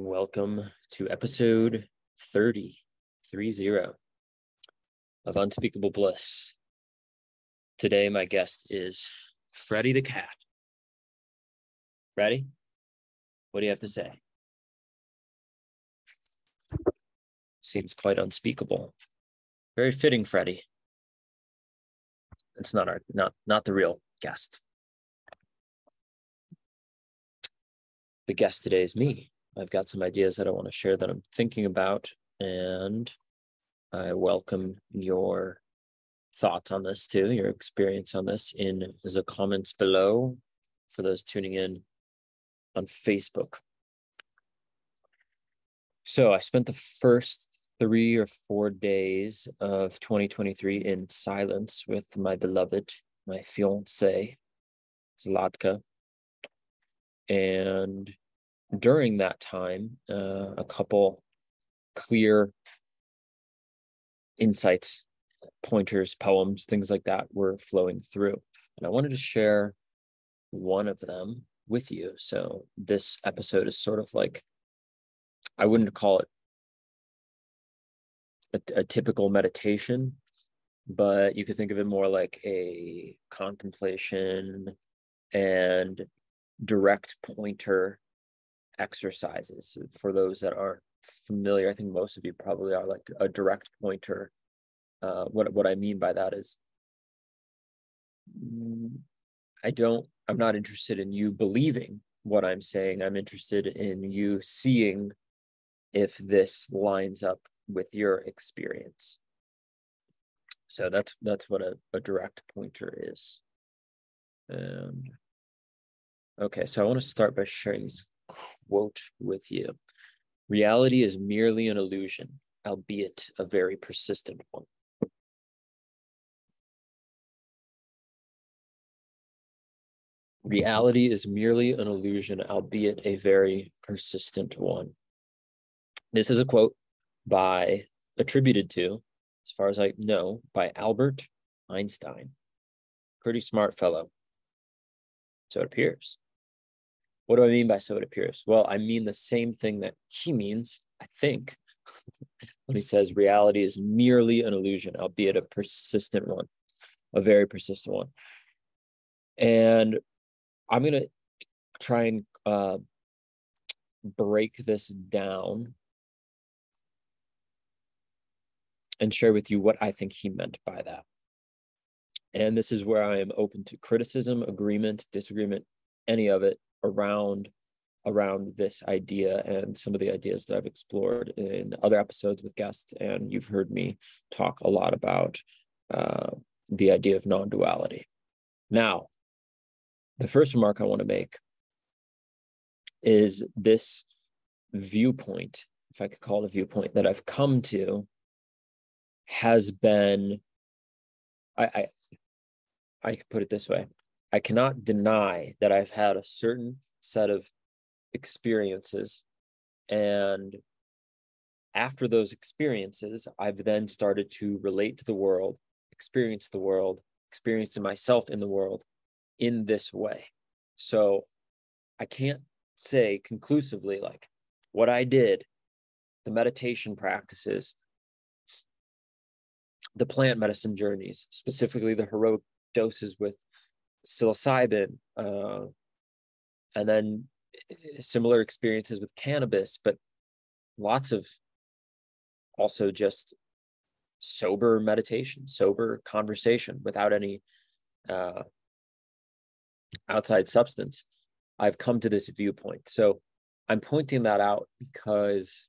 Welcome to episode 30, 30 of Unspeakable Bliss. Today, my guest is Freddie the Cat. Ready? What do you have to say? Seems quite unspeakable. Very fitting, Freddie. It's not our not not the real guest. The guest today is me. I've got some ideas that I want to share that I'm thinking about, and I welcome your thoughts on this too, your experience on this in the comments below for those tuning in on Facebook. So I spent the first three or four days of 2023 in silence with my beloved, my fiance, Zlatka. And during that time, uh, a couple clear insights, pointers, poems, things like that were flowing through. And I wanted to share one of them with you. So this episode is sort of like, I wouldn't call it a, a typical meditation, but you could think of it more like a contemplation and direct pointer exercises for those that aren't familiar i think most of you probably are like a direct pointer. Uh, what what i mean by that is mm, i don't i'm not interested in you believing what i'm saying. I'm interested in you seeing if this lines up with your experience. So that's that's what a, a direct pointer is. Um, okay so i want to start by sharing this quote with you. Reality is merely an illusion, albeit a very persistent one. Reality is merely an illusion, albeit a very persistent one. This is a quote by, attributed to, as far as I know, by Albert Einstein. Pretty smart fellow. So it appears. What do I mean by so it appears? Well, I mean the same thing that he means, I think, when he says reality is merely an illusion, albeit a persistent one, a very persistent one. And I'm going to try and uh, break this down and share with you what I think he meant by that. And this is where I am open to criticism, agreement, disagreement, any of it around around this idea and some of the ideas that I've explored in other episodes with guests. And you've heard me talk a lot about uh, the idea of non duality. Now, the first remark I want to make is this viewpoint, if I could call it a viewpoint, that I've come to has been, I, I, I could put it this way I cannot deny that I've had a certain set of experiences. And after those experiences, I've then started to relate to the world, experience the world, experiencing myself in the world in this way. So I can't say conclusively like what I did, the meditation practices, the plant medicine journeys, specifically the heroic doses with psilocybin, uh, and then similar experiences with cannabis, but lots of also just sober meditation, sober conversation without any uh, outside substance. I've come to this viewpoint. So I'm pointing that out because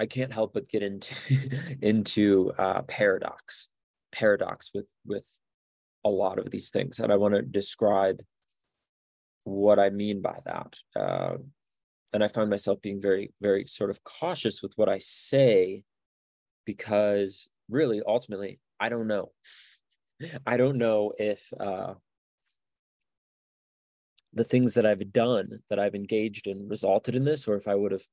I can't help but get into into uh, paradox, paradox with with a lot of these things, and I want to describe what I mean by that. Uh, and I find myself being very, very sort of cautious with what I say because really, ultimately, I don't know. I don't know if uh, the things that I've done, that I've engaged in, resulted in this, or if I would have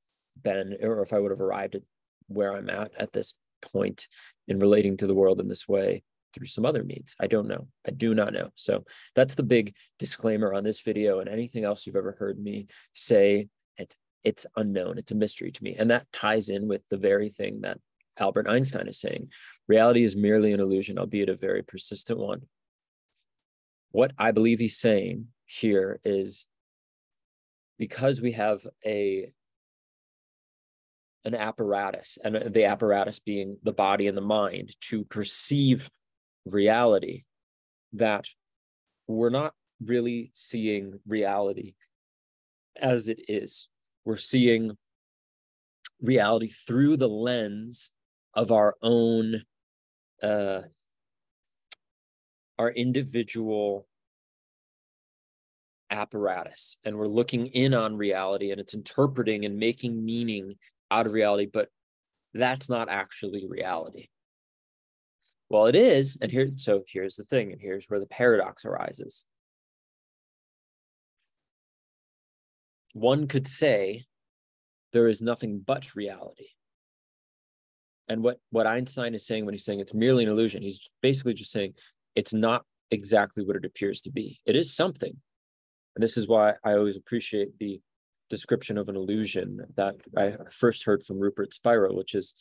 been or if I would have arrived at where I'm at at this point in relating to the world in this way through some other means. I don't know. I do not know. So that's the big disclaimer on this video and anything else you've ever heard me say. It, it's unknown. It's a mystery to me. And that ties in with the very thing that Albert Einstein is saying. Reality is merely an illusion, albeit a very persistent one. What I believe he's saying here is because we have a an apparatus and the apparatus being the body and the mind to perceive reality that we're not really seeing reality as it is. We're seeing reality through the lens of our own uh our individual apparatus and we're looking in on reality and it's interpreting and making meaning out of reality, but that's not actually reality. Well, it is, and here, so here's the thing, and here's where the paradox arises. One could say there is nothing but reality. And what, what Einstein is saying when he's saying it's merely an illusion, he's basically just saying it's not exactly what it appears to be. It is something. And this is why I always appreciate the description of an illusion that I first heard from Rupert Spira, which is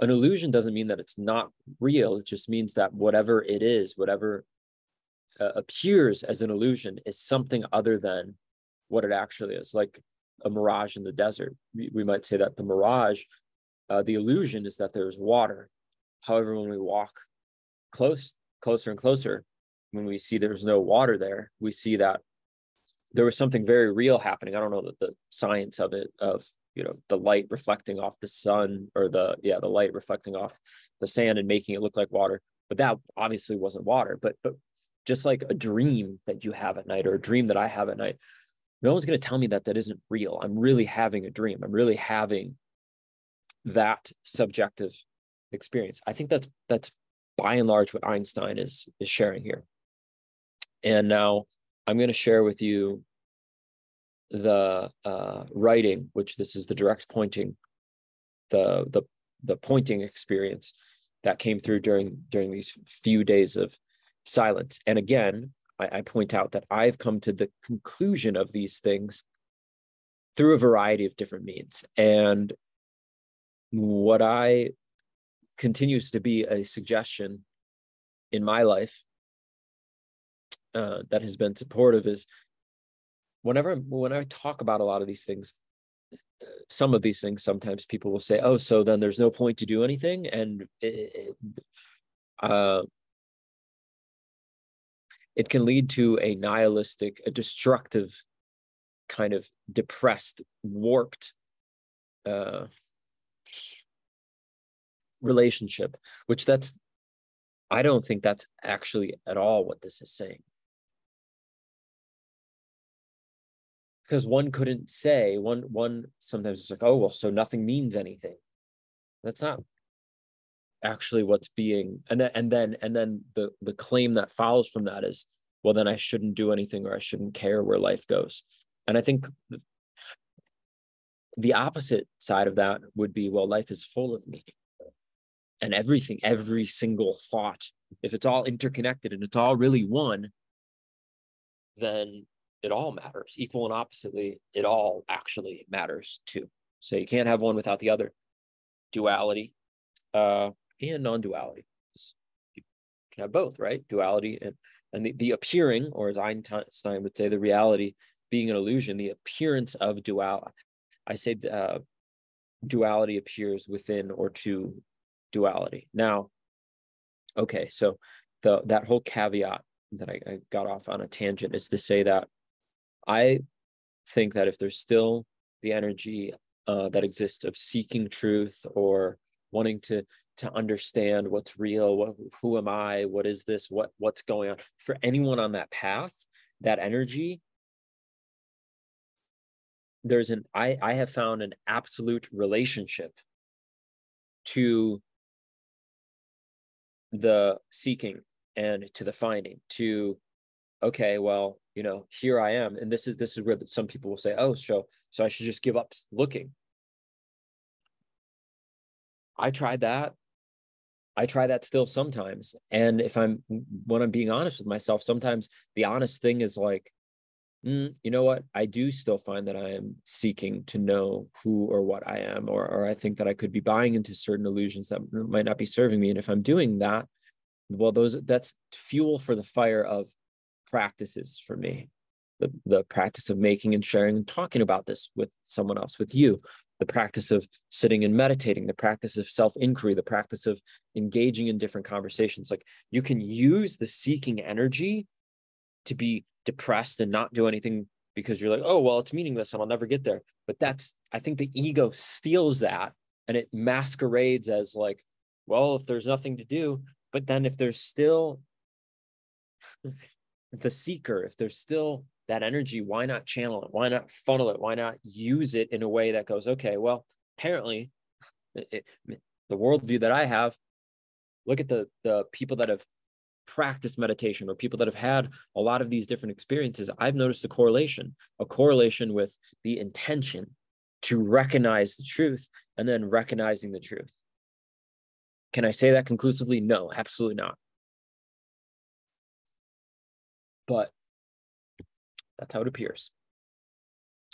an illusion doesn't mean that it's not real. It just means that whatever it is, whatever uh, appears as an illusion, is something other than what it actually is, like a mirage in the desert. We, we might say that the mirage, uh, the illusion is that there's water. However, when we walk close, closer and closer, when we see there's no water there, we see that there was something very real happening. I don't know the, the science of it, of you know the light reflecting off the sun or the yeah the light reflecting off the sand and making it look like water. But that obviously wasn't water. But but just like a dream that you have at night or a dream that I have at night, no one's going to tell me that that isn't real. I'm really having a dream. I'm really having that subjective experience. I think that's that's by and large what Einstein is is sharing here. And now I'm going to share with you the uh, writing, which this is the direct pointing, the the the pointing experience that came through during during these few days of silence. And again, I, I point out that I've come to the conclusion of these things through a variety of different means. And what I continues to be a suggestion in my life uh, that has been supportive is whenever when I talk about a lot of these things, some of these things, sometimes people will say, "Oh, so then there's no point to do anything," and it, uh, it can lead to a nihilistic, a destructive, kind of depressed, warped uh, relationship. Which that's, I don't think that's actually at all what this is saying. Because one couldn't say one one sometimes it's like oh well so nothing means anything. That's not actually what's being and then and then and then the the claim that follows from that is well then i shouldn't do anything or i shouldn't care where life goes. And i think the opposite side of that would be well life is full of meaning. And everything every single thought if it's all interconnected and it's all really one then it all matters. Equal and oppositely, it all actually matters too. So you can't have one without the other. Duality uh, and non-duality. You can have both, right? Duality and and the, the appearing, or as Einstein would say, the reality being an illusion, the appearance of duality. I say uh, duality appears within or to duality. Now, okay, so the that whole caveat that I, I got off on a tangent is to say that I think that if there's still the energy uh, that exists of seeking truth or wanting to to understand what's real, what, who am I, what is this, what what's going on for anyone on that path, that energy. There's an I I have found an absolute relationship to the seeking and to the finding to okay well you know here i am and this is this is where some people will say oh so so i should just give up looking i tried that I try that still sometimes. And if I'm when I'm being honest with myself, sometimes the honest thing is like, mm, you know what? I do still find that I am seeking to know who or what I am, or or I think that I could be buying into certain illusions that might not be serving me. And if I'm doing that, well, those that's fuel for the fire of practices for me. The, the practice of making and sharing and talking about this with someone else, with you, the practice of sitting and meditating, the practice of self inquiry, the practice of engaging in different conversations. Like you can use the seeking energy to be depressed and not do anything because you're like, oh, well, it's meaningless and I'll never get there. But that's, I think the ego steals that and it masquerades as like, well, if there's nothing to do, but then if there's still the seeker, if there's still that energy, why not channel it? Why not funnel it? Why not use it in a way that goes, okay, well, apparently it, the worldview that I have, look at the the people that have practiced meditation or people that have had a lot of these different experiences, I've noticed a correlation, a correlation with the intention to recognize the truth and then recognizing the truth. Can I say that conclusively? No, absolutely not. But that's how it appears.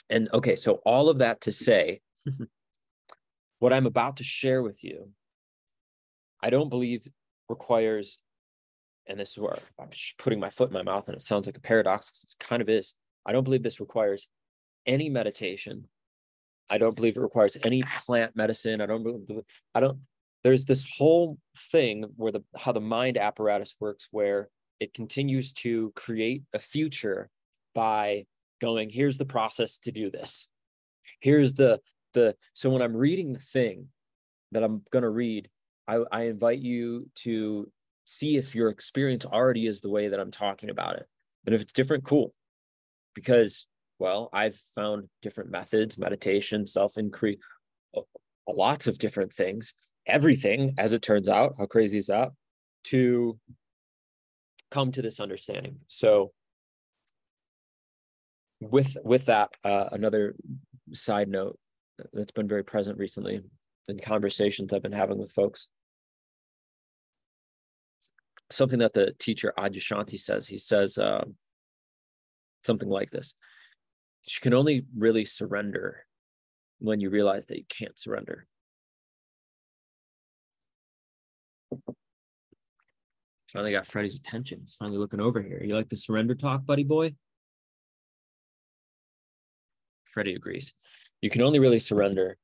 And okay, so all of that to say, what I'm about to share with you, I don't believe requires, and this is where I'm putting my foot in my mouth, and it sounds like a paradox, because it kind of is. I don't believe this requires any meditation. I don't believe it requires any plant medicine. I don't believe, I don't, there's this whole thing where the how the mind apparatus works where it continues to create a future by going here's the process to do this. Here's the the so when i'm reading the thing that i'm going to read I, I invite you to see if your experience already is the way that i'm talking about it. And if it's different cool. Because well i've found different methods meditation self-inquiry oh, lots of different things everything as it turns out how crazy is that to come to this understanding so with with that, uh, another side note that's been very present recently in conversations I've been having with folks. Something that the teacher Adyashanti says. He says uh, something like this: "You can only really surrender when you realize that you can't surrender." Finally got Freddie's attention. He's finally looking over here. You like the surrender talk, buddy boy? Freddie agrees. You can only really surrender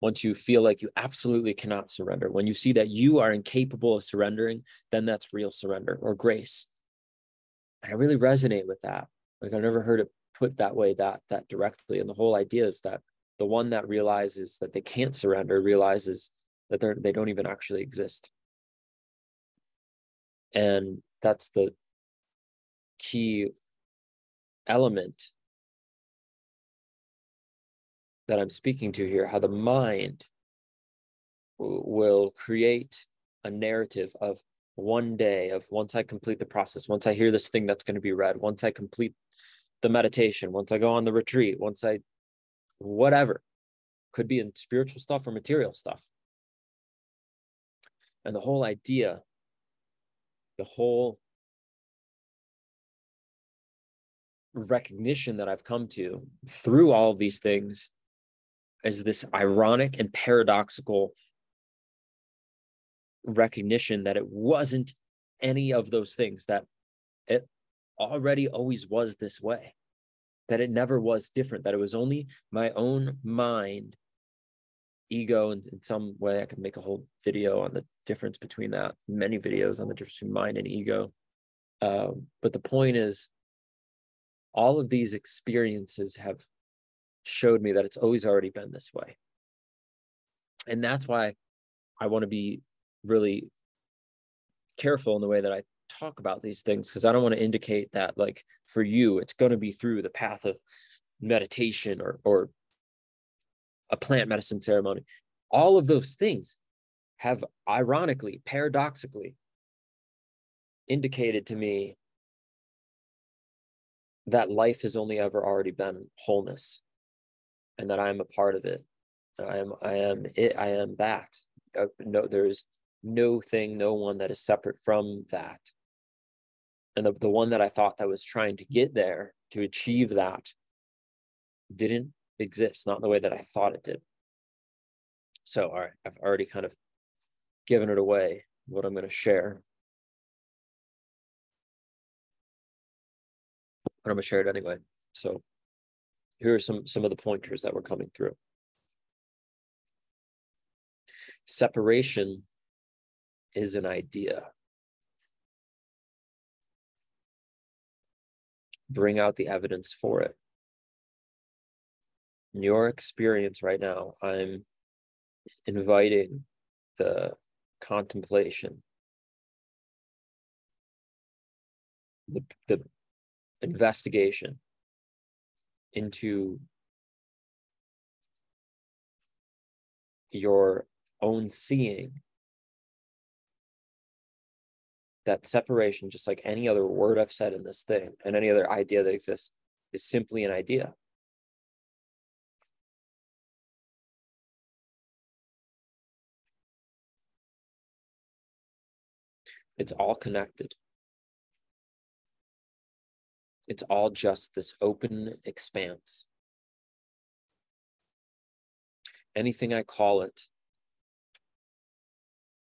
once you feel like you absolutely cannot surrender. When you see that you are incapable of surrendering, then that's real surrender or grace. And I really resonate with that. Like I've never heard it put that way, that that directly. And the whole idea is that the one that realizes that they can't surrender realizes that they're they don't even actually exist. And that's the key element that I'm speaking to here, how the mind will create a narrative of one day of once I complete the process, once I hear this thing that's going to be read, once I complete the meditation, once I go on the retreat, once I whatever could be in spiritual stuff or material stuff. And the whole idea, the whole recognition that I've come to through all of these things is this ironic and paradoxical recognition that it wasn't any of those things, that it already always was this way, that it never was different, that it was only my own mind, ego, and in some way I can make a whole video on the difference between that, many videos on the difference between mind and ego. Um, but the point is, all of these experiences have showed me that it's always already been this way. And that's why I want to be really careful in the way that I talk about these things because I don't want to indicate that like for you it's going to be through the path of meditation or or a plant medicine ceremony. All of those things have ironically, paradoxically indicated to me that life has only ever already been wholeness and that I am a part of it. I am I am it. I am that. Uh, no, there's no thing, no one that is separate from that. And the, the one that I thought that was trying to get there to achieve that didn't exist, not in the way that I thought it did. So, all right, I've already kind of given it away, what I'm going to share. But I'm going to share it anyway. So, here are some, some of the pointers that were coming through. Separation is an idea. Bring out the evidence for it. In your experience right now, I'm inviting the contemplation, the, the investigation into your own seeing that separation, just like any other word I've said in this thing and any other idea that exists, is simply an idea. It's all connected. It's all just this open expanse. Anything I call it,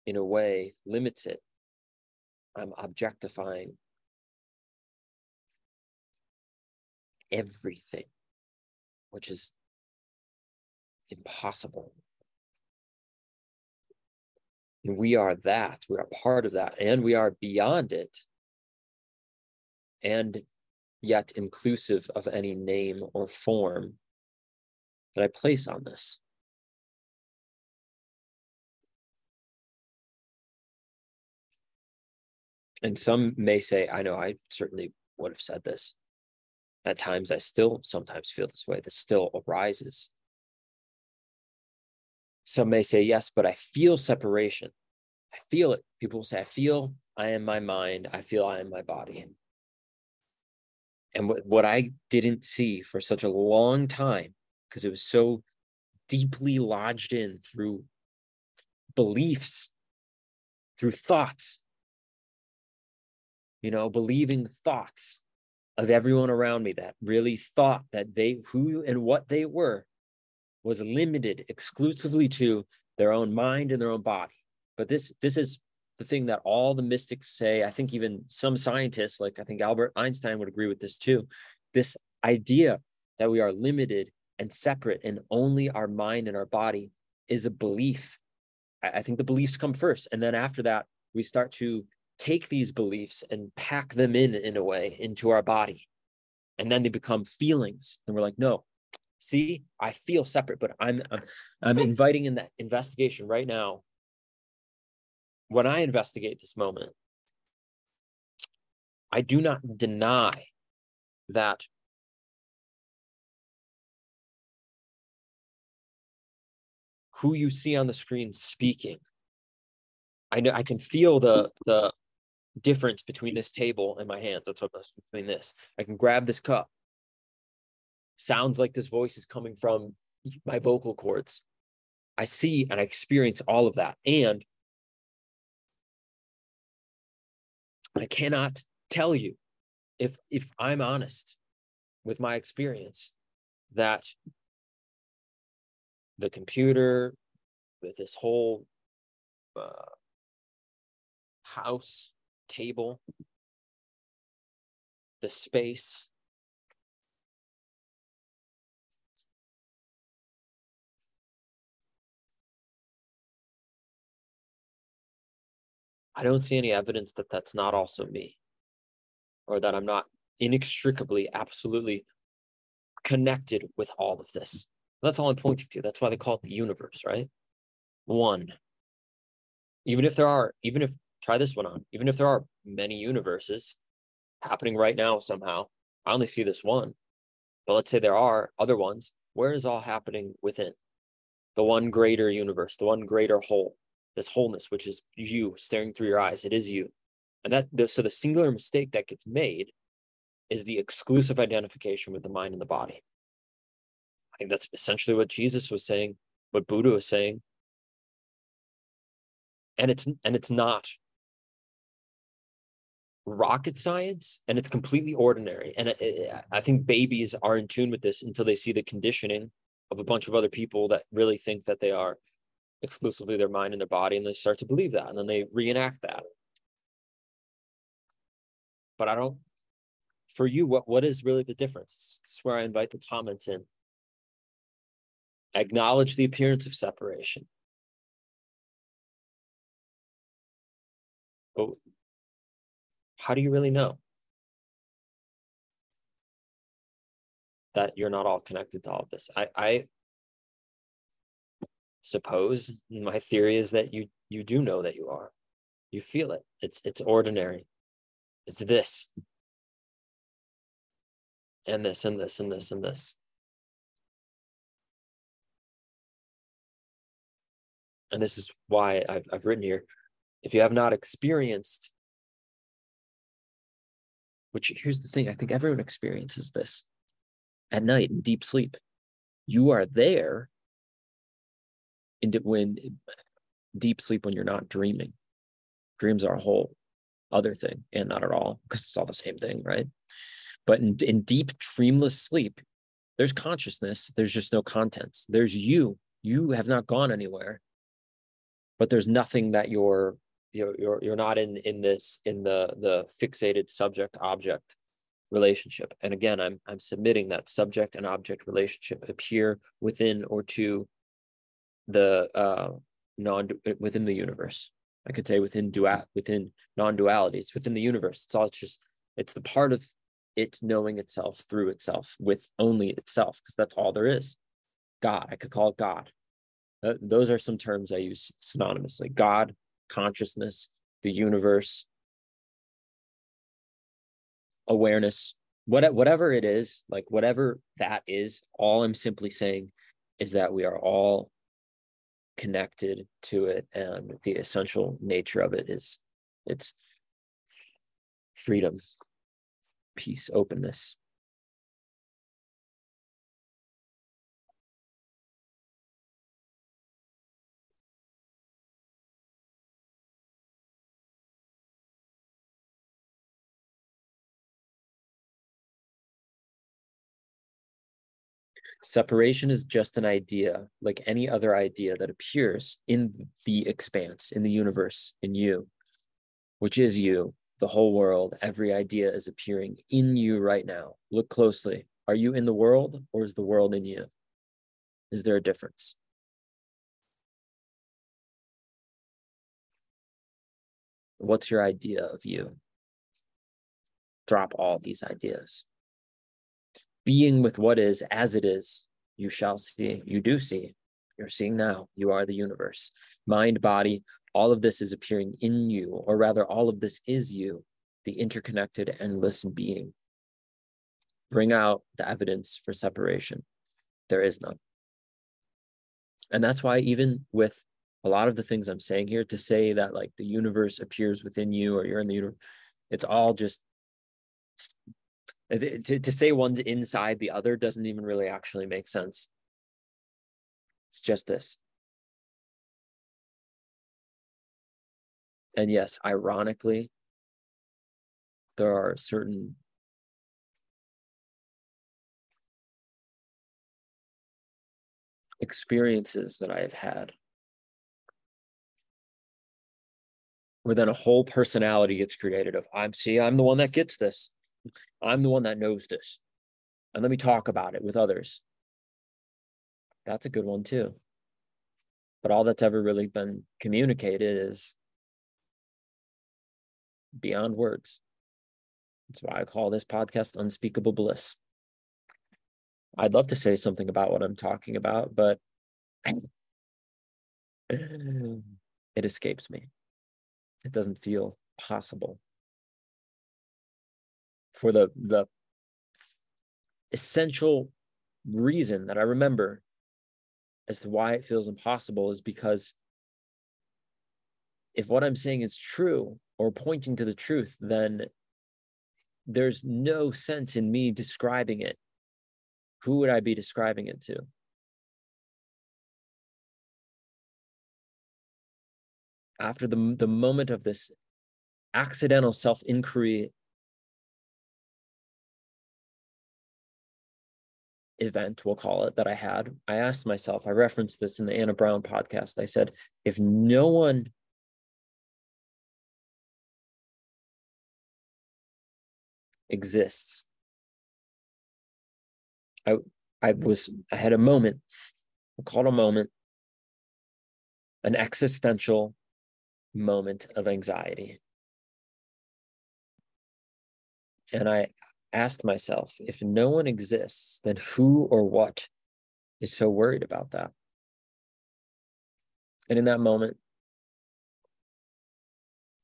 in a way, limits it I'm objectifying everything, which is impossible. And we are that, we are part of that, and we are beyond it, and yet inclusive of any name or form that I place on this. and some may say, I know I certainly would have said this. At times, I still sometimes feel this way. This still arises. Some may say, yes, but I feel separation. I feel it. People will say, I feel I am my mind. I feel I am my body. And what, what I didn't see for such a long time, because it was so deeply lodged in through beliefs, through thoughts, you know, believing thoughts of everyone around me that really thought that they, who and what they were, was limited exclusively to their own mind and their own body. But this, this is the thing that all the mystics say. I think even some scientists, like I think Albert Einstein would agree with this too. This idea that we are limited and separate and only our mind and our body is a belief. I think the beliefs come first. And then after that, we start to take these beliefs and pack them in in a way into our body and then they become feelings and we're like no see i feel separate but i'm i'm, I'm inviting in that investigation right now when i investigate this moment i do not deny that who you see on the screen speaking I know I can feel the the difference between this table and my hands. That's what I'm between this. I can grab this cup. Sounds like this voice is coming from my vocal cords. I see and I experience all of that. And I cannot tell you if if I'm honest with my experience that the computer with this whole uh, house table, the space. I don't see any evidence that that's not also me or that I'm not inextricably, absolutely connected with all of this. That's all I'm pointing to. That's why they call it the universe, right? One. Even if there are, even if try this one on. Even if there are many universes happening right now somehow, I only see this one. But let's say there are other ones. Where is all happening within the one greater universe, the one greater whole, this wholeness, which is you staring through your eyes? It is you. And that, the, so the singular mistake that gets made is the exclusive identification with the mind and the body. I think that's essentially what Jesus was saying, what Buddha was saying, and it's and it's not rocket science and it's completely ordinary and I, I think babies are in tune with this until they see the conditioning of a bunch of other people that really think that they are exclusively their mind and their body and they start to believe that and then they reenact that. But i don't for you what what is really the difference? Is where i invite the comments in. Acknowledge the appearance of separation. But how do you really know that you're not all connected to all of this? I i suppose. My theory is that you you do know that you are. You feel it. It's it's ordinary. It's this. And this and this and this and this. And this is why I've, I've written here if you have not experienced which here's the thing i think everyone experiences this at night in deep sleep. You are there in when deep sleep when you're not dreaming. Dreams are a whole other thing and not at all because it's all the same thing right? But in, in deep dreamless sleep there's consciousness there's just no contents. There's you. You have not gone anywhere but there's nothing that you're you're you're, you're not in in this in the the fixated subject object relationship. And again i'm i'm submitting that subject and object relationship appear within or to the uh non within the universe. I could say within dual within non-dualities within the universe. It's all it's just it's the part of it knowing itself through itself with only itself because that's all there is. God i could call god. Uh, those are some terms i use synonymously. God consciousness the universe awareness what, whatever it is like whatever that is all i'm simply saying is that we are all connected to it and the essential nature of it is it's freedom peace openness Separation is just an idea, like any other idea that appears in the expanse, in the universe, in you, which is you, the whole world. Every idea is appearing in you right now. Look closely. Are you in the world or is the world in you? Is there a difference? What's your idea of you? Drop all these ideas being with what is as it is, you shall see, you do see. You're seeing now, you are the universe. Mind, body, all of this is appearing in you, or rather, all of this is you, the interconnected, endless being. Bring out the evidence for separation. There is none. And that's why, even with a lot of the things I'm saying here, to say that like the universe appears within you or you're in the universe, it's all just to, to say one's inside the other doesn't even really actually make sense. It's just this. And yes, ironically, there are certain experiences that I have had where then a whole personality gets created of I'm see, I'm the one that gets this. I'm the one that knows this. And let me talk about it with others. That's a good one too. But all that's ever really been communicated is beyond words. That's why I call this podcast Unspeakable Bliss. I'd love to say something about what I'm talking about, but it escapes me. It doesn't feel possible for the the essential reason that I remember as to why it feels impossible is because if what I'm saying is true or pointing to the truth, then there's no sense in me describing it. Who would I be describing it to? after the, the moment of this accidental self inquiry event, we'll call it, that I had, I asked myself, I referenced this in the Anna Brown podcast. I said, if no one exists, I I was I had a moment, we'll call it a moment, an existential moment of anxiety. And I asked myself if no one exists, then who or what is so worried about that? And in that moment,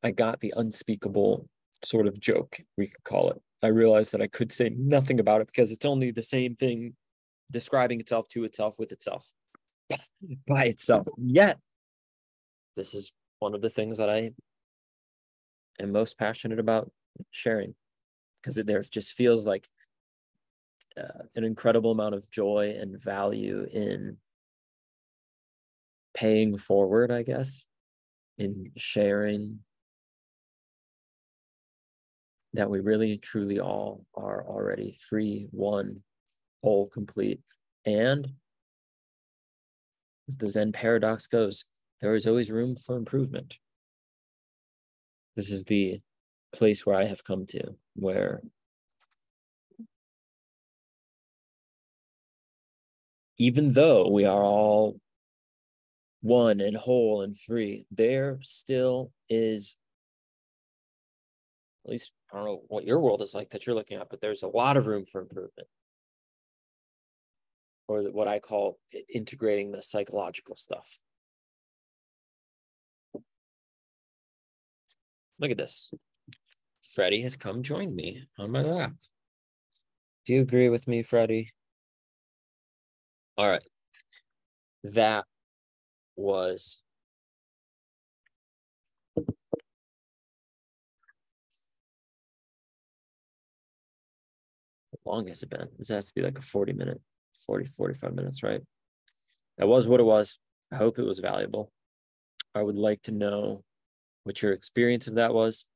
I got the unspeakable sort of joke, we could call it. I realized that I could say nothing about it because it's only the same thing describing itself to itself with itself by itself. Yet, this is one of the things that I am most passionate about sharing because there just feels like uh, an incredible amount of joy and value in paying forward, I guess, in sharing that we really truly all are already free, one, whole, complete. And as the Zen paradox goes, there is always room for improvement. This is the place where I have come to, where even though we are all one and whole and free, there still is, at least I don't know what your world is like that you're looking at, but there's a lot of room for improvement. Or what I call integrating the psychological stuff. Look at this. Freddie has come join me on my lap. Do you agree with me, Freddie? All right. That was how long has it been? This has to be like a 40 minute, 40, 45 minutes, right? That was what it was. I hope it was valuable. I would like to know what your experience of that was.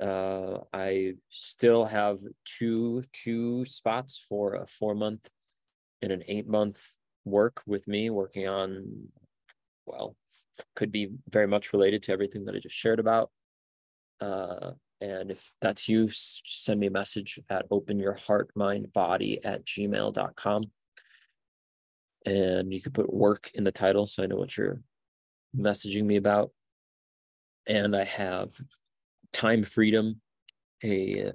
Uh, I still have two two spots for a four month and an eight month work with me working on well could be very much related to everything that I just shared about. Uh, and if that's you, send me a message at open your heart, mind, body at gmail.com. And you could put work in the title so I know what you're messaging me about and I have time freedom, a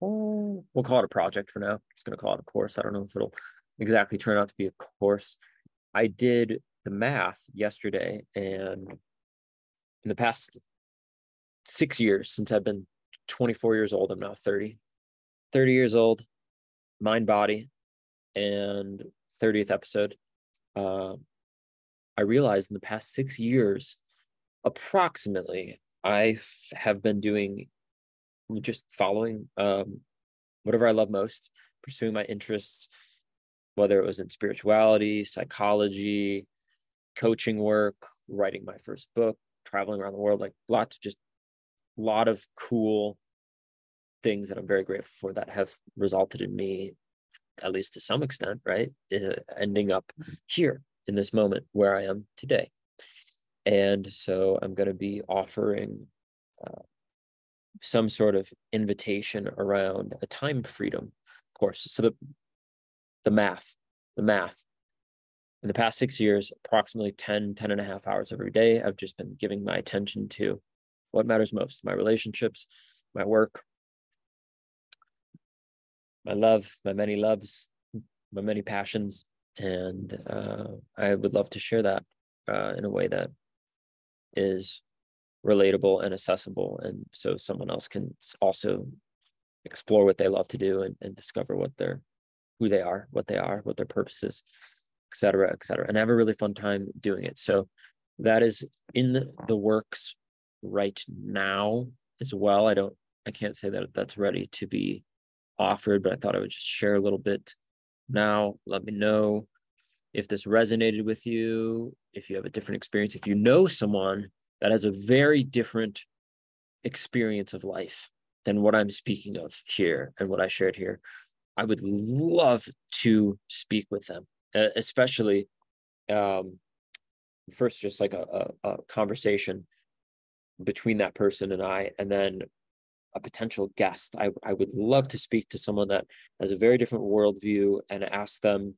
we'll call it a project for now. It's going to call it a course. I don't know if it'll exactly turn out to be a course. I did the math yesterday, and in the past six years, since I've been 24 years old, I'm now 30, 30 years old, mind, body, and 30th episode. Uh, I realized in the past six years, approximately I have been doing just following um, whatever I love most, pursuing my interests, whether it was in spirituality, psychology, coaching work, writing my first book, traveling around the world, like lots of just a lot of cool things that I'm very grateful for that have resulted in me, at least to some extent, right? Uh, ending up here in this moment where I am today. And so I'm going to be offering uh, some sort of invitation around a time freedom course. So the the math, the math. In the past six years, approximately 10, 10 and a half hours every day, I've just been giving my attention to what matters most my relationships, my work, my love, my many loves, my many passions. And uh, I would love to share that uh, in a way that is relatable and accessible and so someone else can also explore what they love to do and, and discover what they're who they are what they are what their purpose is et cetera et cetera and have a really fun time doing it. So that is in the, the works right now as well. I don't i can't say that that's ready to be offered but i thought i would just share a little bit now. Let me know if this resonated with you, if you have a different experience, if you know someone that has a very different experience of life than what I'm speaking of here and what I shared here, I would love to speak with them, especially um, first, just like a, a, a conversation between that person and I, and then a potential guest. I, I would love to speak to someone that has a very different worldview and ask them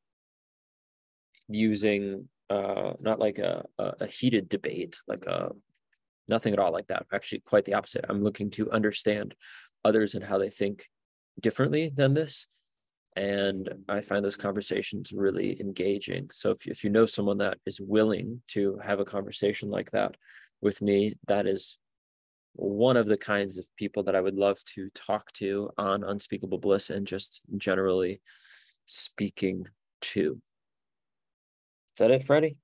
using uh, not like a, a, heated debate, like a nothing at all like that. Actually, quite the opposite. I'm looking to understand others and how they think differently than this. And I find those conversations really engaging. So if if you know someone that is willing to have a conversation like that with me, that is one of the kinds of people that I would love to talk to on Unspeakable Bliss and just generally speaking to. Is that it, Freddie?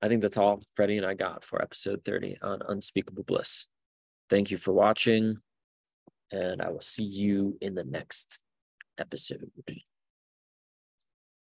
I think that's all Freddie and I got for episode 30 on Unspeakable Bliss. Thank you for watching, and I will see you in the next episode.